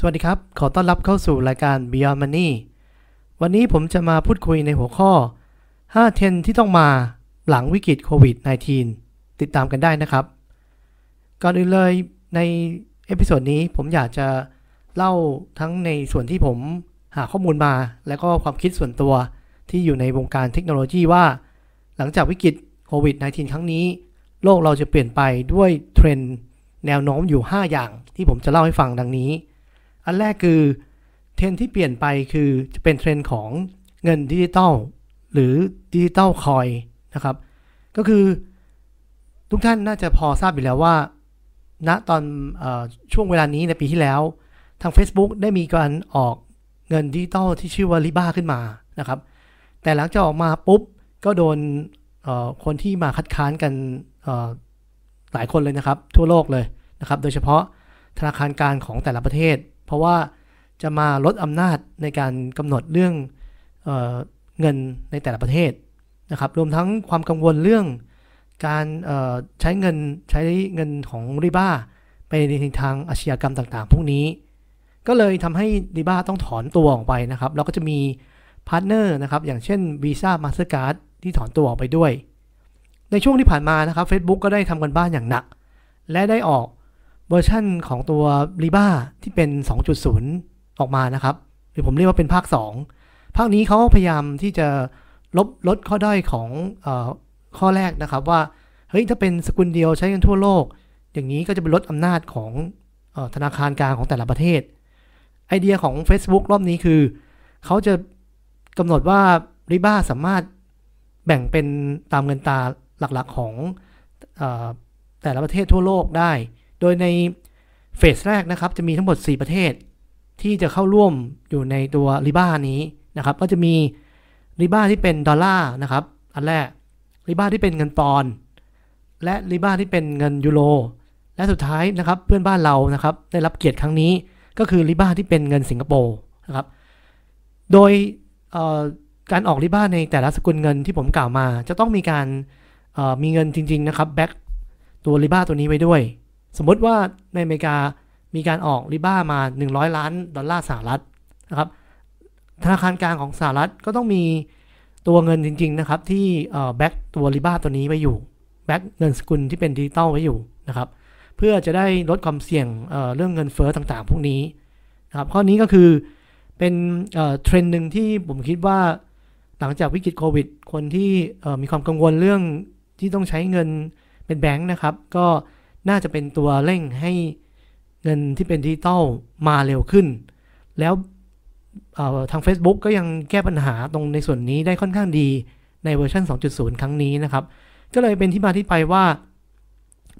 สวัสดีครับ ขอต้อนรับเข้าสู่รายการ Beyond Money วันนี้ผมจะมาพูดคุยในหัวข้อ 5 เทรนด์ที่ต้องมาหลังวิกฤตโควิด -19 ติดตามกันได้นะครับ ก่อนอื่นเลยใน episode นี้ผมอยากจะเล่าทั้งในส่วนที่ผมหาข้อมูลมา และก็ความคิดส่วนตัวที่อยู่ในวงการเทคโนโลยีว่า หลังจากวิกฤตโควิด -19 ครั้งนี้ โลกเราจะเปลี่ยนไปด้วยเทรนด์แนวโน้มอยู่ 5 อย่างที่ผมจะเล่าให้ฟังดังนี้ อันแรกคือเทรนด์ที่เปลี่ยนไปคือจะเป็นเทรนด์ของเงินดิจิตอลหรือ digital coin นะครับ ก็คือทุกท่านน่าจะพอทราบอยู่แล้วว่า ณตอนอช่วงเวลานี้ในปีที่แล้ว ทาง Facebook ได้มีการออกเงินดิจิตอลที่ชื่อว่า Libra ขึ้นมานะครับ แต่หลังจากออกมาปุ๊บ ก็โดนคนที่มาคัดค้านกันหลายคนเลยนะครับ ทั่วโลกเลยนะครับ โดยเฉพาะธนาคารกลางของแต่ละประเทศ เพราะว่าจะมาลดอำนาจในการกำหนดเรื่องเอเงินในแต่ละประเทศนะครับรวมทั้งความกังวลเรื่องการใช้เงินใช้เงินของริบ้าไปในทางอาชญากรรมต่างๆ พวกนี้ ก็เลยทำให้ริบ้าต้องถอนตัวออกไปนะครับ แล้วก็จะมีpartner นะครับ อย่างเช่น Visa Mastercard ที่ถอนตัวออกไปด้วย ในช่วงที่ผ่านมานะครับ Facebook ก็ได้ทำการบ้านอย่างหนัก และได้ออก เวอร์ชั่นของตัว r i b a ที่เป็น 2.0 ออกมานะครับ หรือผมเรียกว่าเป็นภาค 2 ภาคนี้เขาพยายามที่จะลบลดข้อด้อยของอข้อแรกนะครับว่า เฮ้ย ถ้าเป็นสกุลเดียวใช้กันทั่วโลก อย่างนี้ก็จะเป็นลดอำนาจของอธนาคารกลางของแต่ละประเทศ ไอเดียของ Facebook รอบนี้คือ เขาจะกำหนดว่า r i b a สามารถแบ่งเป็นตามเงินตาหลักๆของอแต่ละประเทศทั่วโลกได้ โดยในเฟสแรกนะครับจะมีทั้งหมด 4 ประเทศ ที่จะเข้าร่วมอยู่ในตัวริบ้านี้นะครับ ก็จะมีริบ้าที่เป็นดอลลาร์นะครับ อันแรกริบ้าที่เป็นเงินปอนด์และริบ้าที่เป็นเงินยูโรและสุดท้ายนะครับเพื่อนบ้านเรานะครับได้รับเกียรติครั้งนี้ก็คือริบ้าที่เป็นเงินสิงคโปร์นะครับ โดยการออกริบ้าในแต่ละสกุลเงินที่ผมกล่าวมา จะต้องมีการมีเงินจริง ๆ นะครับแบ็กตัวริบ้าตัวนี้ไว้ด้วย สมมติว่าในอเมริกามีการออกริบ้ามา 100 ล้านดอลลาร์สหรัฐนะครับธนาคารกลางของสหรัฐก็ต้องมีตัวเงินจริง ๆ นะครับ ที่back ตัว Libra ตัวนี้ไว้อยู่ back เงินสกุลที่เป็นดิจิตอลไว้อยู่นะครับเพื่อจะได้ลดความเสี่ยงเเรื่องเงินเฟอ้อต่างๆ พวกนี้นะครับข้อนี้ก็คือเป็นเทรนด์หนึ่งที่ผมคิดว่าหลังจากวิกฤตโควิด คนที่มีความกังวลเรื่องที่ต้องใช้เงินเป็นแบงค์นะครับ ก็ น่าจะเป็นตัวเร่งให้เงินที่เป็นดิจิตอลมาเร็วขึ้น แล้วทาง Facebook ก็ยังแก้ปัญหาตรงในส่วนนี้ได้ค่อนข้างดีในเวอร์ชัน2.0 ครั้งนี้นะครับ ก็เลยเป็นที่มาที่ไปว่า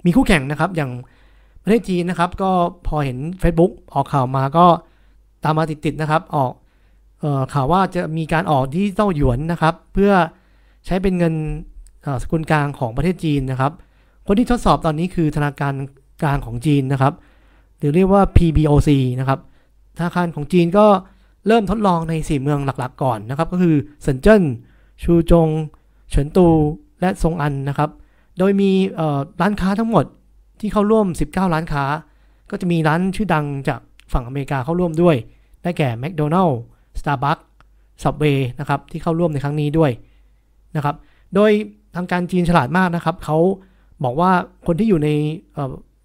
มีคู่แข่งนะครับ อย่างประเทศจีนนะครับ ก็พอเห็น Facebook ออกข่าวมาก็ตามมาติดๆนะครับ ออกออข่าวว่าจะมีการออกดิจิตอลหยวนนะครับ เพื่อใช้เป็นเงินสกุลกลางของประเทศจีนนะครับ คนที่ทดสอบตอนนี้คือธนาคารกลางของจีนนะครับ หรือเรียกว่า PBOC นะครับธนาคารของจีนก็เริ่มทดลองใน 4 เมืองหลักๆ ก่อนนะครับ ก็คือเซินเจิ้น ชูจง เฉินตู และซงอันนะครับ โดยมีร้านค้าทั้งหมดที่เข้าร่วม 19 ร้านค้า ก็จะมีร้านชื่อดังจากฝั่งอเมริกาเข้าร่วมด้วย ได้แก่ McDonald Starbucks Subway นะครับ ที่เข้าร่วมในครั้งนี้ด้วยนะครับ โดยทางการจีนฉลาดมากนะครับ เขา บอกว่าคนที่อยู่ใน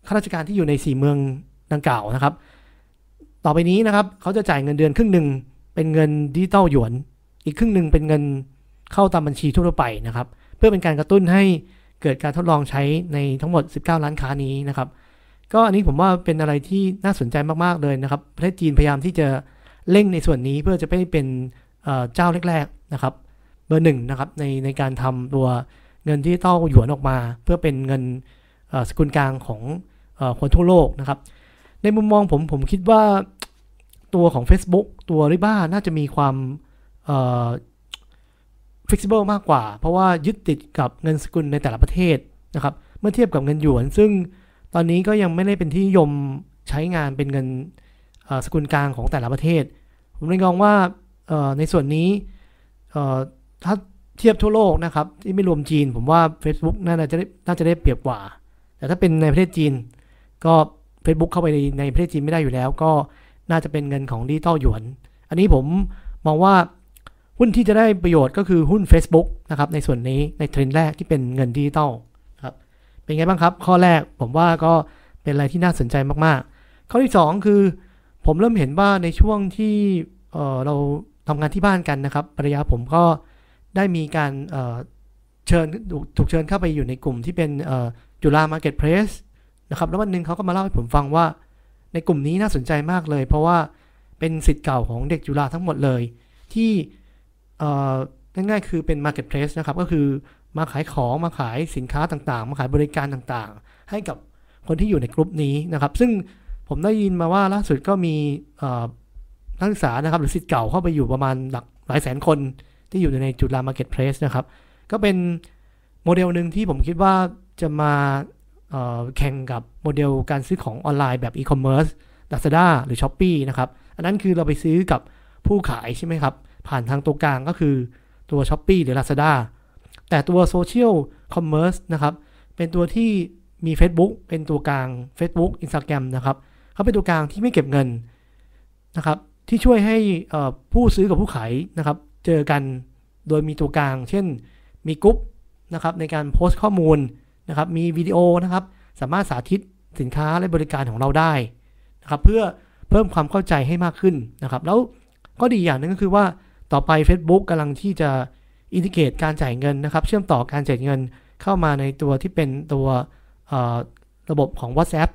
ข้าราชการที่อยู่ในสี่เมืองดังกล่าวนะครับ ต่อไปนี้นะครับเขาจะจ่ายเงินเดือนครึ่งหนึ่งเป็นเงินดิจิตอลหยวน อีกครึ่งหนึ่งเป็นเงินเข้าตามบัญชีทั่วไปนะครับ เพื่อเป็นการกระตุ้นให้เกิดการทดลองใช้ในทั้งหมด 19 ล้านค้านี้นะครับ ก็อันนี้ผมว่าเป็นอะไรที่น่าสนใจมากๆเลยนะครับ ประเทศจีนพยายามที่จะเร่งในส่วนนี้เพื่อจะไม่เป็นเจ้าแรกๆนะครับ เบอร์หนึ่งนะครับในในการทำตัว เงินที่ต้องหยวนออกมา เพื่อเป็นเงินสกุลกลางของคนทั่วโลกนะครับ ในมุมมองผมผมคิดว่าตัวของ Facebook ตัวริบ้าน่าจะมีความ flexible มากกว่า เพราะว่ายึดติดกับเงินสกุลในแต่ละประเทศนะครับ เมื่อเทียบกับเงินหยวน ซึ่งตอนนี้ก็ยังไม่ได้เป็นที่นิยมใช้งานเป็นเงินสกุลกลางของแต่ละประเทศ ผมเลยมองว่าในส่วนนี้ถ้า เทียบทั่วโลกนะครับที่ไม่รวมจีน ผมว่า Facebook น่าจะได้น่าจะได้เปรียบกว่า แต่ถ้าเป็นในประเทศจีน ก็ Facebook เข้าไปในในประเทศจีนไม่ได้อยู่แล้ว ก็น่าจะเป็นเงินของดิจิตอลหยวน อันนี้ผมมองว่าหุ้นที่จะได้ประโยชน์ก็คือหุ้น Facebook นะครับในส่วนนี้ในเทรนด์แรกที่เป็นเงินดิจิตอลครับเป็นไงบ้างครับ ข้อแรกผมว่าก็เป็นอะไรที่น่าสนใจมากๆ ข้อที่ 2 คือ ผมเริ่มเห็นว่าในช่วงที่เเราทำงานที่บ้านกันนะครับภรรยาผมก็ ได้มีการเชิญถูกเชิญเข้าไปอยู่ในกลุ่มที่เป็นจุฬา Marketplace นะครับแล้ววันหนึ่งเขาก็มาเล่าให้ผมฟังว่า ในกลุ่มนี้น่าสนใจมากเลย เพราะว่าเป็นศิษย์เก่าของเด็กจุฬาทั้งหมดเลย ที่ง่ายๆคือเป็น Marketplace นะครับก็คือมาขายของมาขายสินค้าต่างๆ มาขายบริการต่างๆ ให้กับคนที่อยู่ในกลุ่มนี้นะครับ ซึ่งผมได้ยินมาว่าล่าสุดก็มีนักศึกษานะครับ หรือศิษย์เก่าเข้าไปอยู่ประมาณหลักหลายแสนคน ที่อยู่ในจุฬา Marketplace นะครับ ก็เป็นโมเดลหนึ่งที่ผมคิดว่าจะมาแข่งกับโมเดลการซื้อของออนไลน์แบบอีคอมเมิร์ซ Lazada หรือ s h อ p e e นะครับ อันนั้นคือเราไปซื้อกับผู้ขายใช่ไหมครับ ผ่านทางตัวกลางก็คือตัว Shopee หรือ Lazada แต่ตัว social commerce นะครับ เป็นตัวที่มี Facebook เป็นตัวกลาง Facebook Instagram นะครับเขาเป็นตัวกลางที่ไม่เก็บเงินนะครับ ที่ช่วยให้ผู้ซื้อกับผู้ขายนะครับ เจอกันโดยมีตัวกลาง เช่นมีกรุ๊ปนะครับในการโพสต์ข้อมูลนะครับมีวิดีโอนะครับสามารถสาธิตสินค้าและบริการของเราได้นะครับเพื่อเพิ่มความเข้าใจให้มากขึ้นนะครับ แล้วก็ดีอย่างนึงก็คือว่าต่อไป Facebook กำลังที่จะอินทิเกตการจ่ายเงินนะครับ เชื่อมต่อการจ่ายเงินเข้ามาในตัวที่เป็นตัวระบบของ WhatsApp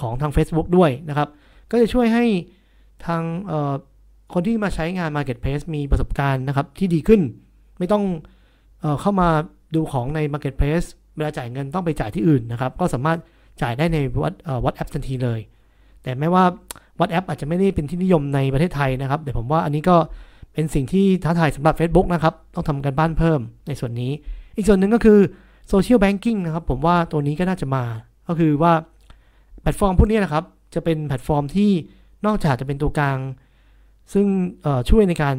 ของทาง Facebook ด้วยนะครับ ก็จะช่วยให้ทาง คนที่มาใช้งาน Marketplace มีประสบการณ์นะครับ ที่ดีขึ้น ไม่ต้องเอเข้ามาดูของใน Marketplace เวลาจ่ายเงินต้องไปจ่ายที่อื่นนะครับ ก็สามารถจ่ายได้ใน WhatsWhatsApp ทันทีเลย แต่ไม่ว่า WhatsApp อาจจะไม่ได้เป็นที่นิยมในประเทศไทยนะครับแต่ผมว่าอันนี้ก็เป็นสิ่งที่ท้าทายสำหรับ Facebook นะครับ ต้องทำการบ้านเพิ่มในส่วนนี้ อีกส่วนหนึ่งก็คือ social banking นะครับผมว่าตัวนี้ก็น่าจะมา ก็คือว่าแพลตฟอร์มพวกนี้นะครับ จะเป็นแพลตฟอร์มที่นอกจากจะเป็นตัวกลาง ซึ่งช่วยในการ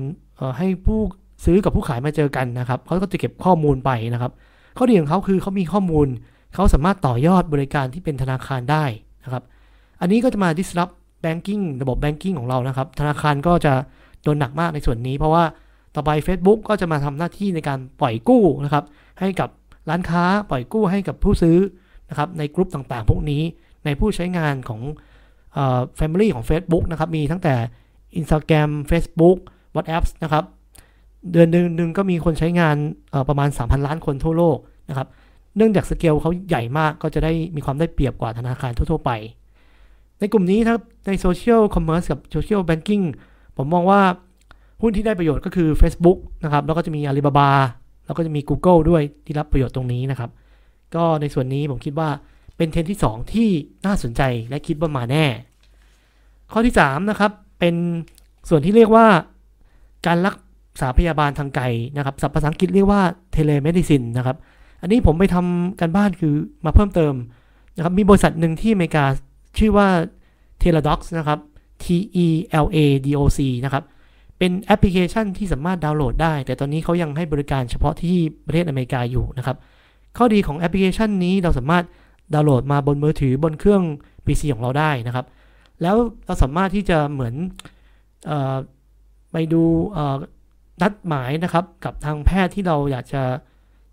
ให้ผู้ซื้อกับผู้ขายมาเจอกันนะครับเขาก็จะเก็บข้อมูลไปนะครับ ข้อดีของเขาคือเขามีข้อมูลเขาสามารถต่อยอดบริการที่เป็นธนาคารได้นะครับ อันนี้ก็จะมา disrupt banking ระบบ banking ของเรานะครับ ธนาคารก็จะโดนหนักมากในส่วนนี้ เพราะว่าต่อไป Facebook ก็จะมาทำหน้าที่ในการปล่อยกู้นะครับ ให้กับร้านค้าปล่อยกู้ให้กับผู้ซื้อนะครับ ในกลุ่มต่างๆ พวกนี้ในผู้ใช้งานของ Family ของ Facebook นะครับ มีตั้งแต่ Instagram Facebook WhatsApp นะครับ เดือนหนึ่งก็มีคนใช้งานประมาณ 3,000 ล้านคนทั่วโลกนะครับ เนื่องจากสเกลเขาใหญ่มากก็จะได้มีความได้เปรียบกว่าธนาคารทั่วๆไป ในกลุ่มนี้ครับใน social commerce กับ social banking ผมมองว่าหุ้นที่ได้ประโยชน์ก็คือ Facebook นะครับ แล้วก็จะมี Alibaba แล้วก็จะมี Google ด้วยที่รับประโยชน์ตรงนี้นะครับ ก็ในส่วนนี้ผมคิดว่าเป็นเทรนด์ที่ 2 ที่น่าสนใจและคิดว่ามาแน่ ข้อที่ 3 นะครับ เป็นส่วนที่เรียกว่าการรักษาพยาบาลทางไกลนะครับศัพท์ภาษาอังกฤษเรียกว่า telemedicine นะครับ อันนี้ผมไปทำการบ้านคือมาเพิ่มเติมนะครับมีบริษัทหนึ่งที่อเมริกาชื่อว่า Teladoc นะครับ T E L A D O C นะครับเป็นแอปพลิเคชันที่สามารถดาวน์โหลดได้ แต่ตอนนี้เขายังให้บริการเฉพาะที่ประเทศอเมริกาอยู่นะครับ ข้อดีของแอปพลิเคชันนี้เราสามารถดาวน์โหลดมาบนมือถือบนเครื่อง PC ของเราได้นะครับ แล้วเราสามารถที่จะเหมือนอไปดูนัดหมายนะครับกับทางแพทย์ที่เราอยากจะ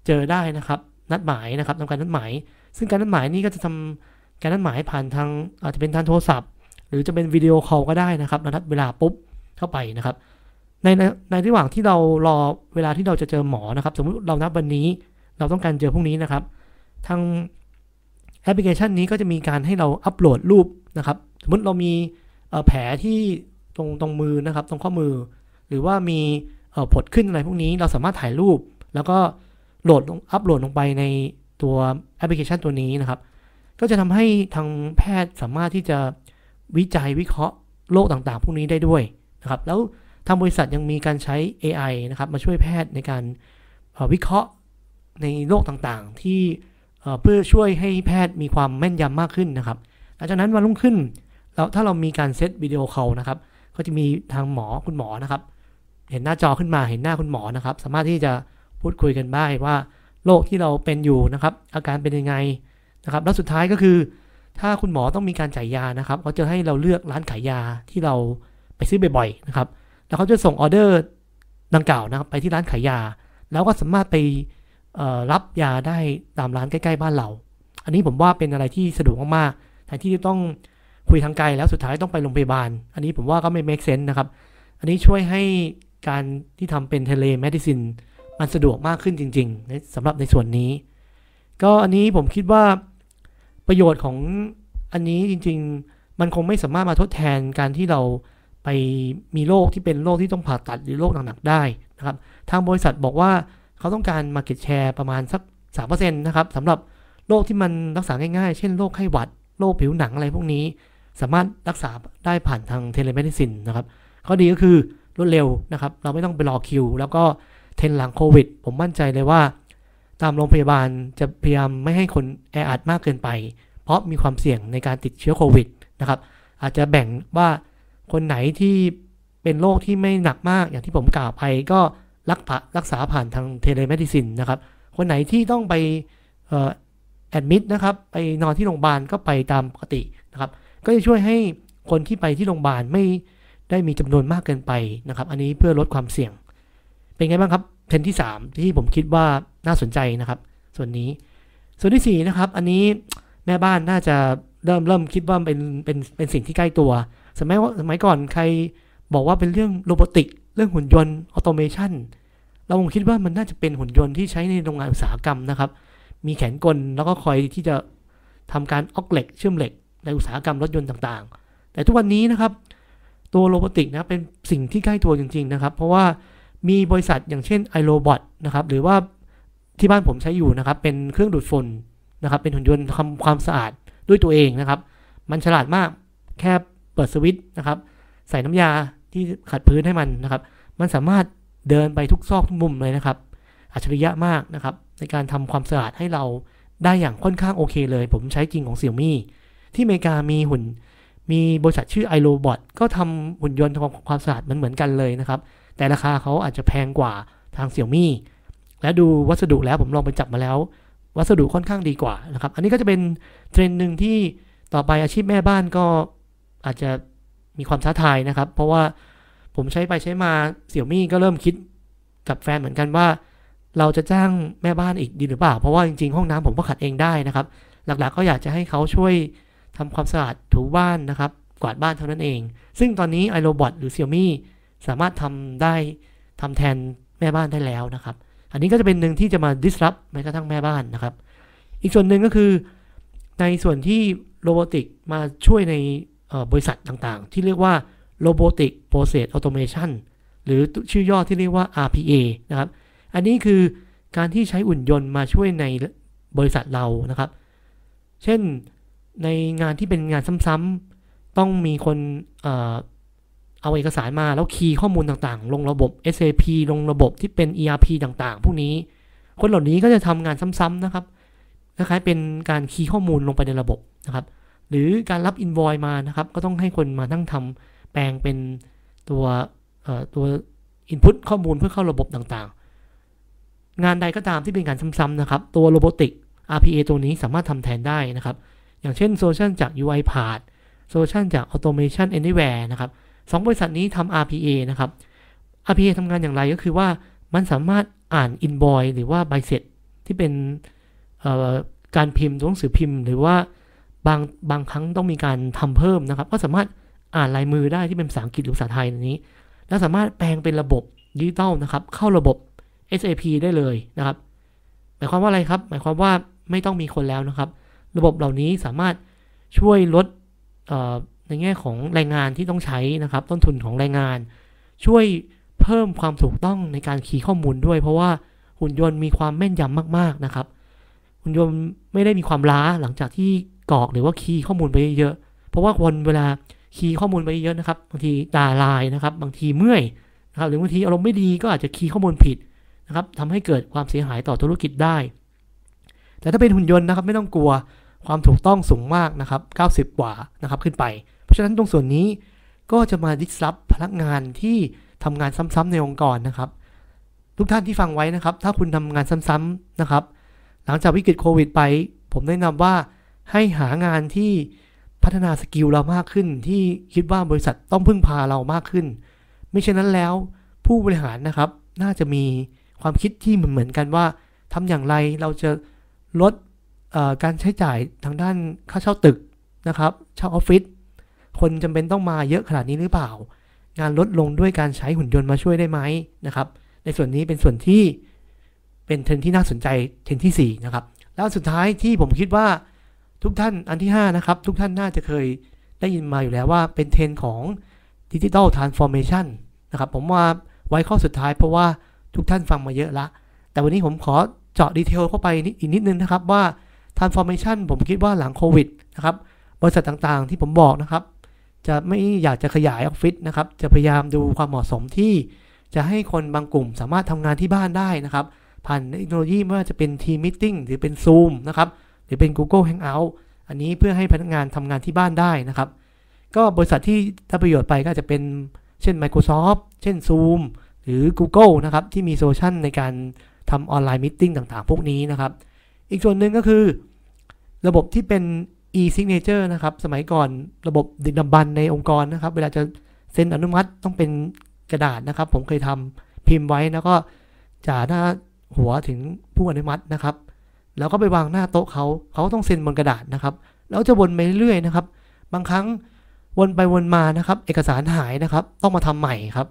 เจอได้นะครับ นัดหมายนะครับทำการนัดหมาย ซึ่งการนัดหมายนี้ก็จะทำการนัดหมายผ่านทางอาจจะเป็นทางโทรศัพท์ หรือจะเป็นวิดีโอคอลก็ได้นะครับนัดเวลาปุ๊บเข้าไปนะครับ ในในระหว่างที่เรารอเวลาที่เราจะเจอหมอนะครับ สมมติเรานัดวันนี้เราต้องการเจอพรุ่งนี้นะครับ ทางแอปพลิเคชันนี้ก็จะมีการให้เราอัปโหลดรูปนะครับ สมมติเรามีแผลที่ตรงตรงมือนะครับ ตรงข้อมือ หรือว่ามีผดขึ้นอะไรพวกนี้เราสามารถถ่ายรูป แล้วก็โหลดอัปโหลดลงไปในตัวแอปพลิเคชันตัวนี้นะครับ ก็จะทำให้ทางแพทย์สามารถที่จะวินิจฉัยวิเคราะห์โรคต่างๆ พวกนี้ได้ด้วยนะครับ แล้วทางบริษัทยังมีการใช้ AI นะครับ มาช่วยแพทย์ในการวิเคราะห์ในโรคต่างๆ ที่เพื่อช่วยให้แพทย์มีความแม่นยำมากขึ้นนะครับ หลังจากนั้นวันรุ่งขึ้น แล้วถ้าเรามีการเซตวิดีโอคอลนะครับ ก็จะมีทางหมอคุณหมอนะครับ เห็นหน้าจอขึ้นมาเห็นหน้าคุณหมอนะครับ สามารถที่จะพูดคุยกันได้ว่าโรคที่เราเป็นอยู่นะครับ อาการเป็นยังไงนะครับ แล้วสุดท้ายก็คือ ถ้าคุณหมอต้องมีการจ่ายยานะครับเขาจะให้เราเลือกร้านขายยาที่เราไปซื้อบ่อยๆนะครับ แล้วเขาจะส่งออเดอร์ดังกล่าวนะครับ ไปที่ร้านขายยา แล้วก็สามารถไปรับยาได้ตามร้านใกล้ ๆ บ้านเรา อันนี้ผมว่าเป็นอะไรที่สะดวกมากๆแทนที่จะต้อง คุยทางไกลแล้วสุดท้ายต้องไปโรงพยาบาล อันนี้ผมว่าก็ไม่ make sense นะครับ อันนี้ช่วยให้การที่ทำเป็น telemedicine มันสะดวกมากขึ้นจริงๆสำหรับในส่วนนี้ ก็อันนี้ผมคิดว่าประโยชน์ของอันนี้จริง ๆ มันคงไม่สามารถมาทดแทนการที่เราไปมีโรคที่เป็นโรคที่ต้องผ่าตัดหรือโรคหนักๆได้นะครับ ทางบริษัทบอกว่าเขาต้องการ Market Share ประมาณสัก 3%นะครับสำหรับโรคที่มันรักษาง่ายๆ เช่นโรคไข้หวัด โรคผิวหนังอะไรพวกนี้ สามารถรักษาได้ผ่านทาง telemedicine นะครับข้อดีก็คือรวดเร็วนะครับ เราไม่ต้องไปรอคิว แล้วก็เทรนด์หลังโควิด ผมมั่นใจเลยว่า ตามโรงพยาบาลจะพยายามไม่ให้คนแออัดมากเกินไป เพราะมีความเสี่ยงในการติดเชื้อโควิดนะครับ อาจจะแบ่งว่าคนไหนที่เป็นโรคที่ไม่หนักมากอย่างที่ผมกล่าวไปก็รักรักษาผ่านทาง telemedicine นะครับ คนไหนที่ต้องไป admit นะครับ ไปนอนที่โรงพยาบาลก็ไปตามปกตินะครับ ก็จะช่วยให้คนที่ไปที่โรงพยาบาลไม่ได้มีจำนวนมากเกินไปนะครับ อันนี้เพื่อลดความเสี่ยง เป็นไงบ้างครับเทรนด์ที่ 3 ที่ผมคิดว่าน่าสนใจนะครับ ส่วนนี้ ส่วนที่ 4 นะครับ อันนี้แม่บ้านน่าจะเริ่มเริ่มคิดว่าเป็นเป็นเป็นสิ่งที่ใกล้ตัว สมัยว่าสมัยก่อนใครบอกว่าเป็นเรื่อง robotic เรื่องหุ่นยนต์ automation เราคงคิดว่ามันน่าจะเป็นหุ่นยนต์ที่ใช้ในโรงงานอุตสาหกรรมนะครับ มีแขนกลแล้วก็คอยที่จะทำการอ๊อกเหล็กเชื่อมเหล็ก ในอุตสาหกรรมรถยนต์ต่างๆ แต่ทุกวันนี้นะครับ ตัวโรบอติกนะเป็นสิ่งที่ใกล้ตัวจริง ๆ นะครับ เพราะว่ามีบริษัทอย่างเช่น iRobot นะครับ หรือว่าที่บ้านผมใช้อยู่นะครับ เป็นเครื่องดูดฝุ่นนะครับ เป็นหุ่นยนต์ทำความสะอาดด้วยตัวเองนะครับ มันฉลาดมากแค่เปิดสวิตช์นะครับ ใส่น้ำยาที่ขัดพื้นให้มันนะครับ มันสามารถเดินไปทุกซอกทุกมุมเลยนะครับ อัจฉริยะมากนะครับ ในการทำความสะอาดให้เราได้อย่างค่อนข้างโอเคเลย ผมใช้จริงของเสี่ยมี่ ที่อเมริกามีหุ่น มีบริษัทชื่อ iRobot ก็ทำหุ่นยนต์ทำความสะอาดมันเหมือนกันเลยนะครับ แต่ราคาเขาอาจจะแพงกว่าทางเสี่ยมี่และดูวัสดุแล้วผมลองไปจับมาแล้ว วัสดุค่อนข้างดีกว่านะครับ อันนี้ก็จะเป็นเทรนด์หนึ่งที่ต่อไปอาชีพแม่บ้านก็อาจจะมีความท้าทายนะครับ เพราะว่าผมใช้ไปใช้มาเสี่ยมี่ก็เริ่มคิดกับแฟนเหมือนกันว่า เราจะจ้างแม่บ้านอีกดีหรือเปล่า เพราะว่าจริงๆ ห้องน้ำผมก็ขัดเองได้นะครับ หลักๆก็อยากจะให้เขาช่วย ทำความสะอาดถูบ้านนะครับ กวาดบ้านเท่านั้นเอง ซึ่งตอนนี้ iRobot หรือ Xiaomi สามารถทำได้ทำแทนแม่บ้านได้แล้วนะครับ อันนี้ก็จะเป็นหนึ่งที่จะมา disrupt แม้กระทั่งแม่บ้านนะครับ อีกส่วนหนึ่งก็คือในส่วนที่โรบอติกมาช่วยในบริษัทต่างๆ ที่เรียกว่า Robotic Process Automation หรือชื่อย่อที่เรียกว่า RPA นะครับ อันนี้คือการที่ใช้อุ่นยนต์มาช่วยในบริษัทเรานะครับ เช่น ในงานที่เป็นงานซ้ำๆต้องมีคนเอเอาเอกสารมาแล้วคีย์ข้อมูลต่างๆ ลงระบบ SAP ลงระบบที่เป็น ERP ต่างๆ พวกนี้ คนเหล่านี้ก็จะทำงานซ้ำๆนะครับคล้ายๆเป็นการคีย์ข้อมูลลงไปในระบบนะครับ หรือการรับอินโวยมานะครับ ก็ต้องให้คนมานั่งทำแปลงเป็นตัวตัว Input ข้อมูลเพื่อเข้าระบบต่างๆ งานใดก็ตามที่เป็นการซ้ำๆนะครับ ตัวโรบอติก RPA ตัวนี้สามารถทำแทนได้นะครับ อย่างเช่นโซลูชันจาก UiPath โซลูชันจาก Automation Anywhere นะครับสองบริษัทนี้ทำ RPA นะครับ RPA ทำงานอย่างไรก็คือว่ามันสามารถอ่าน invoice หรือว่าใบเสร็จที่เป็นการพิมพ์หนังสือพิมพ์ หรือว่าบางบางครั้งต้องมีการทำเพิ่มนะครับ ก็สามารถอ่านลายมือได้ที่เป็นภาษาอังกฤษหรือภาษาไทยนี้ แล้วสามารถแปลงเป็นระบบดิจิตอลนะครับ เข้าระบบ SAP ได้เลยนะครับ หมายความว่าอะไรครับ หมายความว่าไม่ต้องมีคนแล้วนะครับ ระบบเหล่านี้สามารถช่วยลดในแง่ของแรงงานที่ต้องใช้นะครับ ต้นทุนของแรงงาน ช่วยเพิ่มความถูกต้องในการคีย์ข้อมูลด้วย เพราะว่าหุ่นยนต์มีความแม่นยำมาก ๆนะครับ หุ่นยนต์ไม่ได้มีความล้าหลังจากที่กรอกหรือว่าคีย์ข้อมูลไปเยอะ เพราะว่าคนเวลาคีย์ข้อมูลไปเยอะนะครับบางทีตาลายนะครับ บางทีเมื่อยนะครับหรือบางทีอารมณ์ไม่ดีก็อาจจะคีย์ข้อมูลผิดนะครับทำให้เกิดความเสียหายต่อธุรกิจได้ แต่ถ้าเป็นหุ่นยนต์นะครับไม่ต้องกลัว ความถูกต้องสูงมากนะครับ 90 กว่านะครับขึ้นไป เพราะฉะนั้นตรงส่วนนี้ก็จะมาดิสรับพนักงานที่ทำงานซ้ำๆในองค์กรนะครับ ทุกท่านที่ฟังไว้นะครับ ถ้าคุณทำงานซ้ำๆนะครับ หลังจากวิกฤตโควิดไป ผมแนะนำว่าให้หางานที่พัฒนา skill เรามากขึ้น ที่คิดว่าบริษัทต้องพึ่งพาเรามากขึ้น ไม่เช่นนั้นแล้วผู้บริหารนะครับ น่าจะมีความคิดที่เหมือนเหมือนกันว่าทำอย่างไรเราจะลด การใช้จ่ายทางด้านค่าเช่าตึกนะครับเช่าออฟฟิศคนจำเป็นต้องมาเยอะขนาดนี้หรือเปล่า งานลดลงด้วยการใช้หุ่นยนต์มาช่วยได้ไหมนะครับ ในส่วนนี้เป็นส่วนที่เป็นเทรนด์ที่น่าสนใจเทรนด์ที่ 4 นะครับ แล้วสุดท้ายที่ผมคิดว่าทุกท่านอันที่ 5 นะครับ ทุกท่านน่าจะเคยได้ยินมาอยู่แล้วว่าเป็นเทรนด์ของ digital transformation นะครับผมว่าไว้ข้อสุดท้ายเพราะว่าทุกท่านฟังมาเยอะละ แต่วันนี้ผมขอเจาะ detail เข้าไปอีกนิดนึงนะครับว่า transformation ผมคิดว่าหลังโควิดนะครับ บริษัทต่างๆที่ผมบอกนะครับ จะไม่อยากจะขยายออฟฟิศนะครับ จะพยายามดูความเหมาะสมที่จะให้คนบางกลุ่มสามารถทำงานที่บ้านได้นะครับ ผ่านเทคโนโลยีไม่ว่าจะเป็น Team Meeting หรือเป็น Zoom นะครับ หรือเป็น Google Hangout อันนี้เพื่อให้พนักงานทำงานที่บ้านได้นะครับ ก็บริษัทที่ได้ประโยชน์ไปก็จะเป็นเช่น Microsoft เช่น Zoom หรือ Google นะครับ ที่มี solution ในการทำ online meeting ต่างๆ พวกนี้นะครับ อีกส่วนหนึ่งก็คือ ระบบที่เป็น e-signature นะครับ สมัยก่อนระบบดึกดำบรรในองค์กรนะครับ เวลาจะเซ็นอนุมัติต้องเป็นกระดาษนะครับ ผมเคยทำพิมพ์ไว้แล้วก็จ่าหน้าหัวถึงผู้อนุมัตินะครับ แล้วก็ไปวางหน้าโต๊ะเขาเขาต้องเซ็นบนกระดาษนะครับ แล้วจะวนไปเรื่อยๆนะครับ บางครั้งวนไปวนมานะครับ เอกสารหายนะครับ ต้องมาทำใหม่ครับ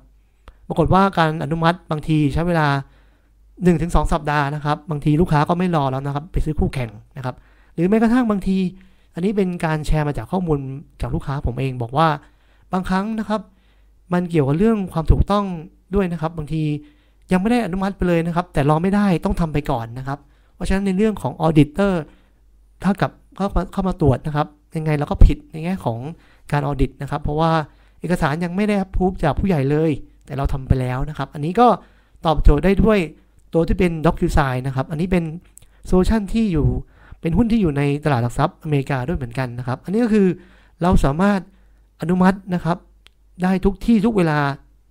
ปรากฏว่าการอนุมัติบางทีใช้เวลา 1-2 สัปดาห์นะครับ บางทีลูกค้าก็ไม่รอแล้วนะครับ ไปซื้อคู่แข่งนะครับ รือแม้กระทั่งบางที อันนี้เป็นการแชร์มาจากข้อมูลจากลูกค้าผมเองบอกว่าบางครั้งนะครับ มันเกี่ยวกับเรื่องความถูกต้องด้วยนะครับ บางทียังไม่ได้อนุมัติไปเลยนะครับ แต่รอไม่ได้ต้องทำไปก่อนนะครับ เพราะฉะนั้นในเรื่องของออเดเตอร์ถ้ากับเข้ามาเข้ามาตรวจนะครับ ยังไงเราก็ผิดในแง่ของการออดิตนะครับ เพราะว่าเอกสารยังไม่ได้พูบจากผู้ใหญ่เลย แต่เราทำไปแล้วนะครับ อันนี้ก็ตอบโจทย์ได้ด้วยตัวที่เป็น DocuSign นะครับ อันนี้เป็น solution ที่อยู่ เป็นหุ้นที่อยู่ในตลาดหลักทรัพย์อเมริกาด้วยเหมือนกันนะครับ อันนี้ก็คือเราสามารถอนุมัตินะครับ ได้ทุกที่ทุกเวลา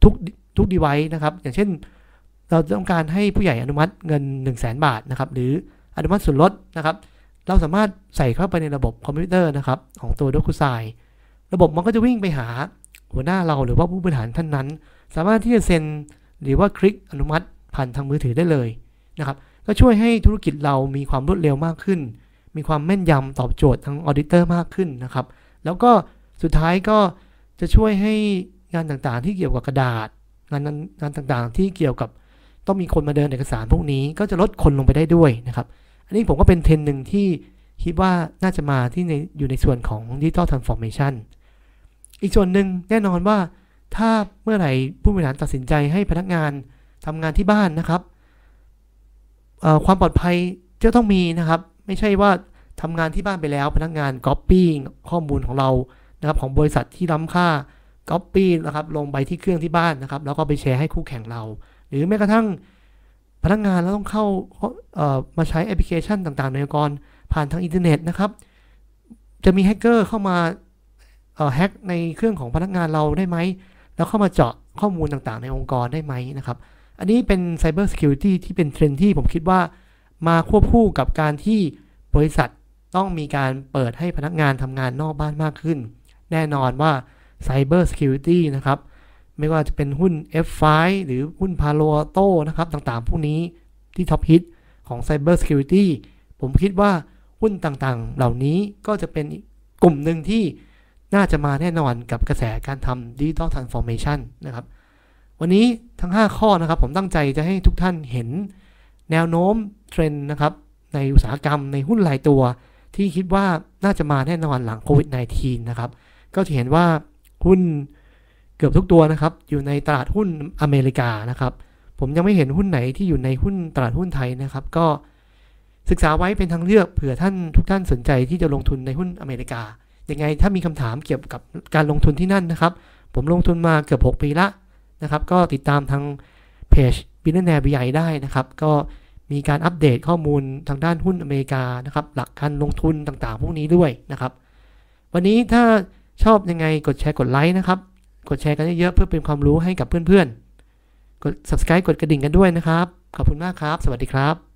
ทุกทุก device นะครับ อย่างเช่น เราต้องการให้ผู้ใหญ่อนุมัติเงิน 1 0 0 0 0 บาทนะครับ หรืออนุมัติส่วนลดนะครับ เราสามารถใส่เข้าไปในระบบคอมพิวเตอร์นะครับ ของตัว DocuSignระบบมันก็จะวิ่งไปหาหัวหน้าเราหรือว่าผู้บริหารท่านนั้น สามารถที่จะเซ็นหรือว่าคลิกอนุมัติผ่านทางมือถือได้เลยนะครับ ก็ช่วยให้ธุรกิจเรามีความรวดเร็วมากขึ้น มีความแม่นยำตอบโจทย์ทางออเดเตอร์มากขึ้นนะครับ แล้วก็สุดท้ายก็จะช่วยให้งานต่างๆที่เกี่ยวกับกระดาษ งานงานต่างๆที่เกี่ยวกับต้องมีคนมาเดินเอกสารพวกนี้ก็จะลดคนลงไปได้ด้วยนะครับ อันนี้ผมก็เป็นเทรนหนึ่งที่คิดว่าน่าจะมาที่ในอยู่ในส่วนของ Digital Transformation อีกส่วนหนึ่งแน่นอนว่าถ้าเมื่อไหร่ผู้บริหารตัดสินใจให้พนักงานทำงานที่บ้านนะครับ ความปลอดภัยจะต้องมีนะครับ ไม่ใช่ว่าทำงานที่บ้านไปแล้ว พนักงานก๊อปปี้ข้อมูลของเรานะครับของบริษัทที่ล้ำค่าก๊อปปี้นะครับลงไปที่เครื่องที่บ้านนะครับ แล้วก็ไปแชร์ให้คู่แข่งเรา หรือแม้กระทั่งพนักงานเราต้องเข้ามาใช้แอปพลิเคชันต่างๆ ในองค์กรผ่านทางอินเทอร์เน็ตนะครับ จะมีแฮกเกอร์เข้ามาแฮกในเครื่องของพนักงานเราได้ไหม แล้วเข้ามาเจาะข้อมูลต่างๆ ในองค์กรได้ไหมนะครับ อันนี้เป็น Cyber Security ที่เป็นเทรนที่ผมคิดว่ามาควบคู่กับการที่บริษัทต้องมีการเปิดให้พนักงานทำงานนอกบ้านมากขึ้น แน่นอนว่า Cyber Security นะครับ ไม่ว่าจะเป็นหุ้น F5 หรือหุ้น Palo Alto นะครับ ต่างๆ พวกนี้ที่ท็อปฮิตของ Cyber Security ผมคิดว่าหุ้นต่างๆ เหล่านี้ก็จะเป็นกลุ่มหนึ่งที่น่าจะมาแน่นอนกับกระแสการทำ Digital Transformation นะครับ วันนี้ทั้ง 5 ข้อนะครับ ผมตั้งใจจะให้ทุกท่านเห็นแนวโน้มเทรนด์นะครับ ในอุตสาหกรรมในหุ้นรายตัว ที่คิดว่าน่าจะมาแน่นอนหลังโควิด -19 นะครับ ก็จะเห็นว่าหุ้นเกือบทุกตัวนะครับ อยู่ในตลาดหุ้นอเมริกานะครับ ผมยังไม่เห็นหุ้นไหนที่อยู่ในหุ้นตลาดหุ้นไทยนะครับ ก็ศึกษาไว้เป็นทางเลือกเผื่อท่านทุกท่านสนใจที่จะลงทุนในหุ้นอเมริกายังไงถ้ามีคำถามเกี่ยวกับการลงทุนที่นั่นนะครับ ผมลงทุนมาเกือบ 6 ปีละ นะครับ ก็ติดตามทางเพจ Billionaire VI ได้นะครับ ก็มีการอัปเดตข้อมูลทางด้านหุ้นอเมริกานะครับ หลักการลงทุนต่างๆ พวกนี้ด้วยนะครับ วันนี้ถ้าชอบยังไงกดแชร์กดไลค์นะครับ กดแชร์กันเยอะๆเพื่อเป็นความรู้ให้กับเพื่อนๆ กด subscribe กดกระดิ่งกันด้วยนะครับ ขอบคุณมากครับ สวัสดีครับ